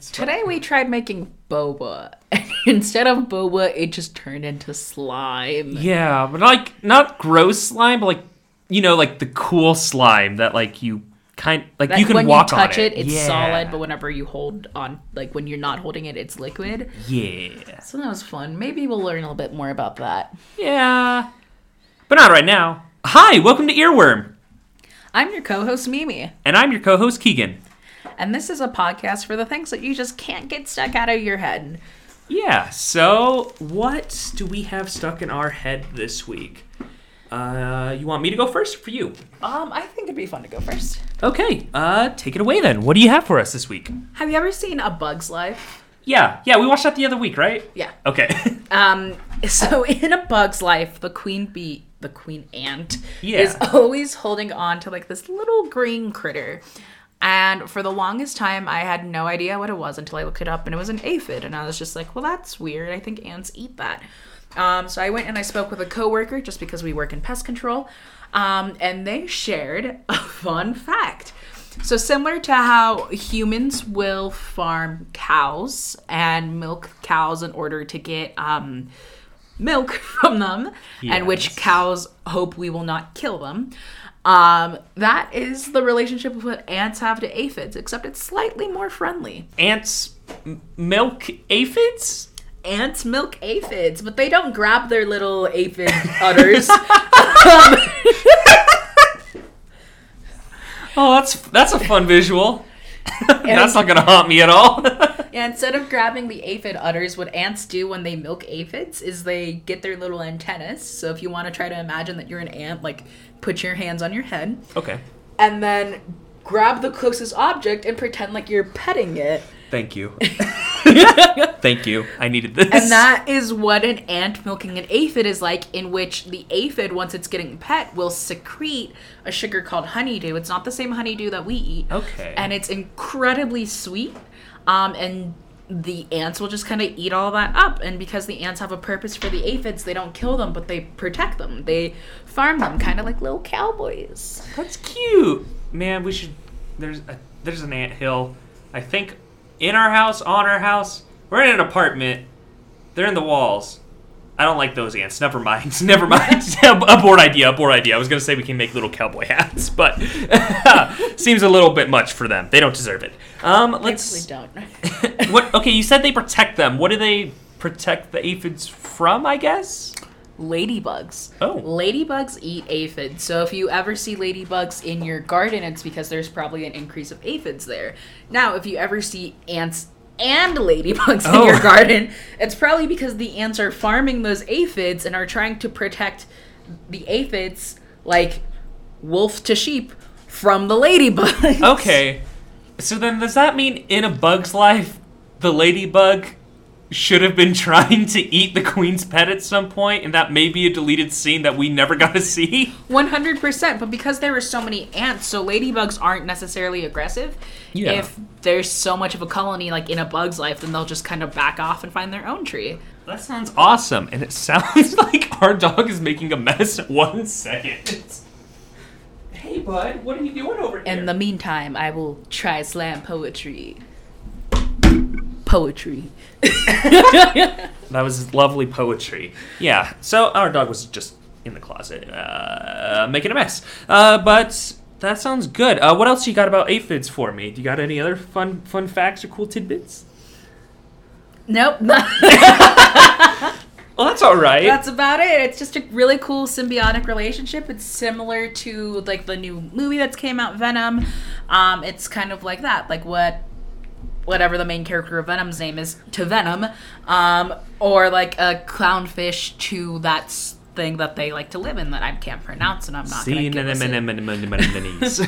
Today we tried making boba. Instead of boba, it just turned into slime. Yeah, but like not gross slime, but like you know, like the cool slime that like you kind like That you can when walk you touch on it, it. it's Yeah. solid, but whenever you hold on, like when you're not holding it, it's liquid. yeah, So that was fun. Maybe we'll learn a little bit more about that. yeah, but not right now. Hi, welcome to Earworm, I'm your co-host Mimi, and I'm your co-host Keagan. And this is a podcast for the things that you just can't get stuck out of your head. Yeah, so what do we have stuck in our head this week? Uh, you want me to go first or for you? Um, I think it'd be fun to go first. Okay, uh, take it away then. What do you have for us this week? Have you ever seen A Bug's Life? Yeah, yeah, we watched that the other week, right? Yeah. Okay. Um, so in A Bug's Life, the queen bee, the queen ant, Yeah. is always holding on to like this little green critter. And for the longest time, I had no idea what it was until I looked it up, and it was an aphid. And I was just like, "Well, that's weird. I think ants eat that." Um, so I went and I spoke with a coworker, just because we work in pest control, um, and they shared a fun fact. So similar to how humans will farm cows and milk cows in order to get um, milk from them, and which cows hope we will not kill them. Um, that is the relationship of what ants have to aphids, except it's slightly more friendly. Ants m- milk aphids? Ants milk aphids, but they don't grab their little aphid udders. Oh, that's that's a fun visual. that's not gonna haunt me at all. Yeah, instead of grabbing the aphid udders, what ants do when they milk aphids is they get their little antennas. So if you want to try to imagine that you're an ant, like put your hands on your head okay. and then grab the closest object and pretend like you're petting it. Thank you. Thank you. I needed this. And that is what an ant milking an aphid is like, in which the aphid, once it's getting pet, will secrete a sugar called honeydew. It's not the same honeydew that we eat. Okay. And it's incredibly sweet. Um, and the ants will just kind of eat all that up. And because the ants have a purpose for the aphids, they don't kill them, but they protect them. They farm them, kind of like little cowboys. That's cute. Man, we should there's a there's an ant hill. I think in our house, on our house. We're in an apartment. They're in the walls. I don't like those ants. Never mind. Never mind. a board idea. A board idea. I was gonna say we can make little cowboy hats, but seems a little bit much for them. They don't deserve it. Um, let's. don't. what? Okay, you said they protect them. What do they protect the aphids from? I guess. ladybugs. Oh. Ladybugs eat aphids. So if you ever see ladybugs in your garden, it's because there's probably an increase of aphids there. Now, if you ever see ants and ladybugs in Oh. your garden, it's probably because the ants are farming those aphids and are trying to protect the aphids like wolf to sheep from the ladybugs. Okay. So then does that mean in a bug's life the ladybug should have been trying to eat the queen's pet at some point and that may be a deleted scene that we never got to see? 100%, but because there were so many ants, so ladybugs aren't necessarily aggressive. Yeah. If there's so much of a colony like in a bug's life, then they'll just kind of back off and find their own tree. That sounds awesome and it sounds like our dog is making a mess at one second. Hey bud, what are you doing over here? In the meantime, I will try slam poetry. Poetry. That was lovely poetry. Yeah, so our dog was just in the closet, uh, making a mess. Uh, but that sounds good. Uh, what else you got about aphids for me? Do you got any other fun fun facts or cool tidbits? Nope. Well, that's all right. That's about it. It's just a really cool symbiotic relationship. It's similar to like the new movie that's came out, Venom. Um, it's kind of like that, like what whatever the main character of Venom's name is to Venom, um, or like a clownfish to that thing that they like to live in that I can't pronounce and I'm not going to give us it. anemones.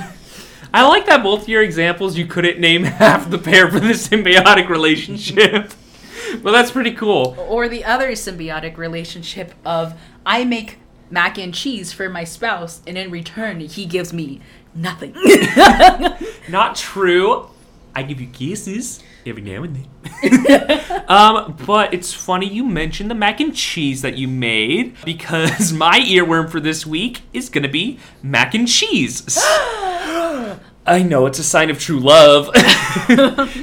I like that both your examples you couldn't name half the pair for the symbiotic relationship. But that's pretty cool. Or the other symbiotic relationship of I make mac and cheese for my spouse and in return he gives me nothing. Not true. I give you kisses every now and then. um, but it's funny you mentioned the mac and cheese that you made because my earworm for this week is gonna be mac and cheese. I know it's a sign of true love.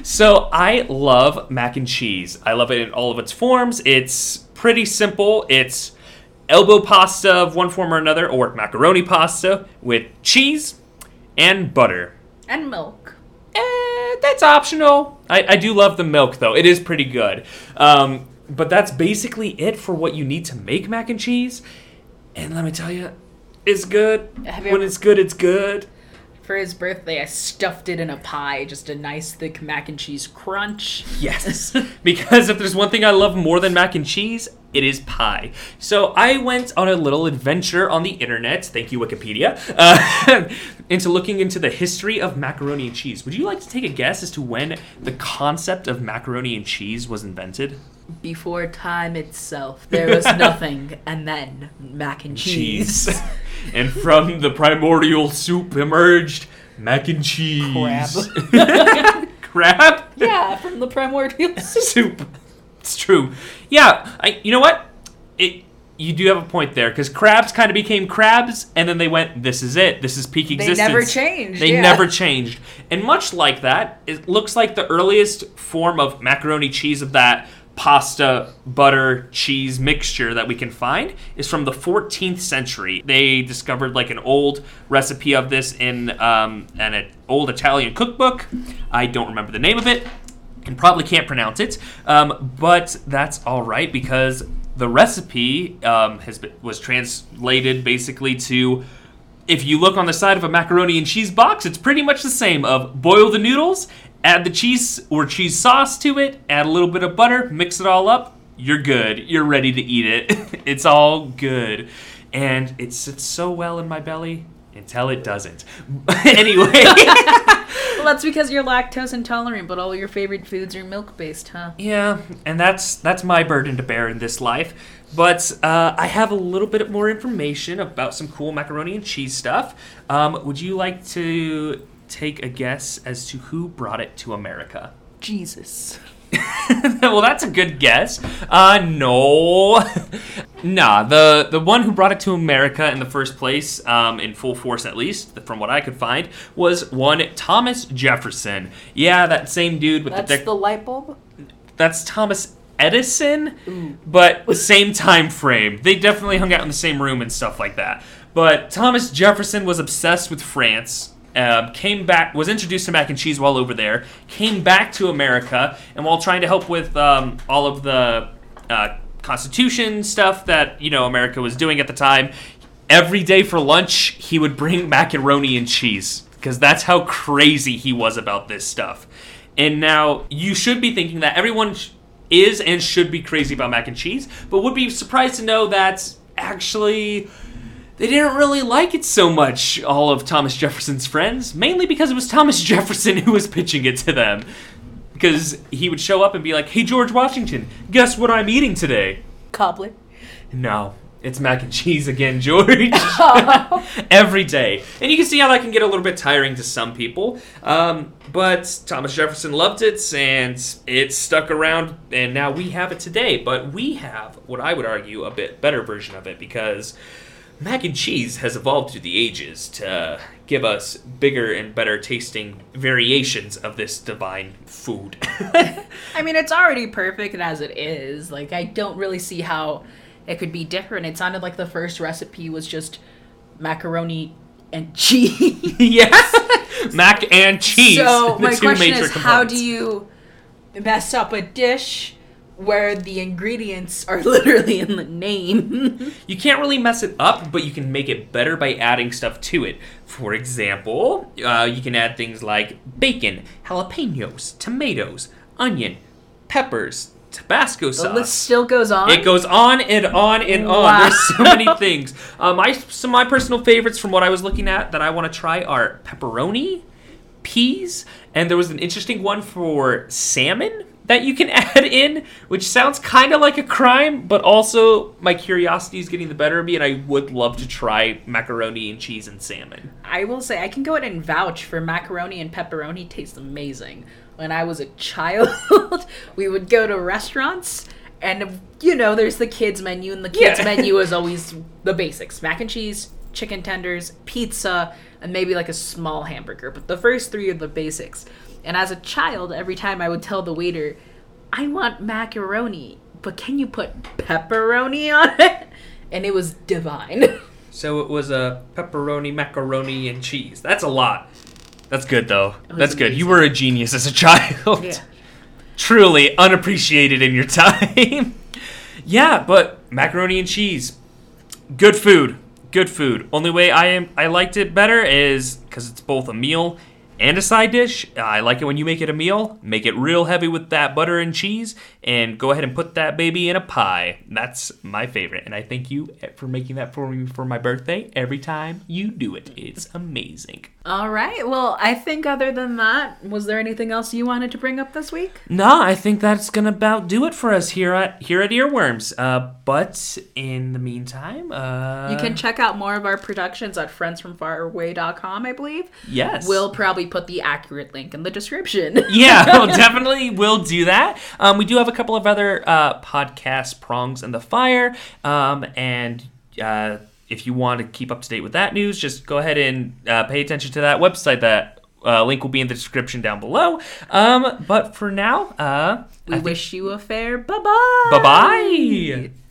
so I love mac and cheese. I love it in all of its forms. It's pretty simple. It's elbow pasta of one form or another, or macaroni pasta with cheese and butter. And milk. That's optional. I, I do love the milk though. It is pretty good. Um, but that's basically it for what you need to make mac and cheese. And let me tell you, it's good. Have you when ever- it's good, it's good. For his birthday, I stuffed it in a pie, just a nice thick mac and cheese crunch. Yes. because if there's one thing I love more than mac and cheese, it is pie. So I went on a little adventure on the internet, thank you, Wikipedia, uh, into looking into the history of macaroni and cheese. Would you like to take a guess as to when the concept of macaroni and cheese was invented? Before time itself, there was nothing, and then mac and cheese. and from the primordial soup emerged mac and cheese. Crab. Crab? yeah, from the primordial soup. soup. It's true. Yeah, I. You know what? It. You do have a point there because crabs kind of became crabs, and then they went, "This is it. This is peak existence. They never changed, They yeah. never changed. And much like that, it looks like the earliest form of macaroni cheese of that pasta butter cheese mixture that we can find is from the 14th century. They discovered like an old recipe of this in um, an old Italian cookbook. I don't remember the name of it and probably can't pronounce it, um, but that's all right because the recipe um, has been, was translated basically to. If you look on the side of a macaroni and cheese box, it's pretty much the same. Of boil the noodles, add the cheese or cheese sauce to it, add a little bit of butter, mix it all up. You're good. You're ready to eat it. it's all good, and it sits so well in my belly until it doesn't. anyway. That's because you're lactose intolerant, but all your favorite foods are milk based, huh? Yeah, and that's that's my burden to bear in this life. But uh, I have a little bit more information about some cool macaroni and cheese stuff. Um, would you like to take a guess as to who brought it to America? Jesus. well, that's a good guess. Uh, no, nah. The the one who brought it to America in the first place, um, in full force at least, from what I could find, was one Thomas Jefferson. Yeah, that same dude with That's the, That's the, light bulb? that's Thomas Edison, but same time frame. They definitely hung out in the same room and stuff like that. But Thomas Jefferson was obsessed with France. Um, came back, was introduced to mac and cheese while over there. Came back to America, and while trying to help with um, all of the uh, Constitution stuff that you know America was doing at the time, every day for lunch he would bring macaroni and cheese because that's how crazy he was about this stuff. And now you should be thinking that everyone is and should be crazy about mac and cheese, but would be surprised to know that actually they didn't really like it so much, all of Thomas Jefferson's friends, mainly because it was Thomas Jefferson who was pitching it to them. Because he would show up and be like, hey, George Washington, guess what I'm eating today? Cobbler. No, it's mac and cheese again, George. Every day. And you can see how that can get a little bit tiring to some people. Um, but Thomas Jefferson loved it, and it stuck around, and now we have it today. But we have what I would argue a bit better version of it because mac and cheese has evolved through the ages to give us bigger and better tasting variations of this divine food. I mean, it's already perfect as it is. Like, I don't really see how it could be different. It sounded like the first recipe was just macaroni and cheese. yes, mac and cheese. so, my two question is how do you mess up a dish where the ingredients are literally in the name? You can't really mess it up, but you can make it better by adding stuff to it. For example, uh, you can add things like bacon, jalapenos, tomatoes, onion, peppers, Tabasco sauce. the list still goes on. It goes on and on and on. Wow. There's so many things. Um, my some of my personal favorites from what I was looking at that I want to try are pepperoni, peas, and there was an interesting one for salmon that you can add in, which sounds kind of like a crime, but also my curiosity is getting the better of me, and I would love to try macaroni and cheese and salmon. I will say I can go ahead and vouch for macaroni and pepperoni tastes amazing. When I was a child, we would go to restaurants and you know, there's the kids menu and the kids Yeah. menu is always the basics. Mac and cheese, chicken tenders, pizza, and maybe like a small hamburger. But the first three are the basics. And as a child, every time I would tell the waiter, I want macaroni, but can you put pepperoni on it? And it was divine. So it was a pepperoni, macaroni, and cheese. That's a lot. That's good though. That's good. You were a genius as a child. Yeah. Truly unappreciated in your time. yeah, but macaroni and cheese, good food. Good food. Only way I am I liked it better is because it's both a meal and a side dish. Uh, I like it when you make it a meal. Make it real heavy with that butter and cheese, and go ahead and put that baby in a pie. That's my favorite, and I thank you eh, for making that for me for my birthday. Every time you do it, it's amazing. All right. Well, I think other than that, was there anything else you wanted to bring up this week? No, I think that's gonna about do it for us here at here at Earworms. Uh, but in the meantime, uh, You can check out more of our productions at friendsfromfaraway.com, I believe. yes, We'll probably put the accurate link in the description. yeah, well, definitely will do that. Um, we do have a couple of other uh, podcast prongs in the fire, um, and uh, if you want to keep up to date with that news, just go ahead and uh, pay attention to that website. That uh, link will be in the description down below. Um, but for now, uh, we wish you a fair bye bye. bye bye.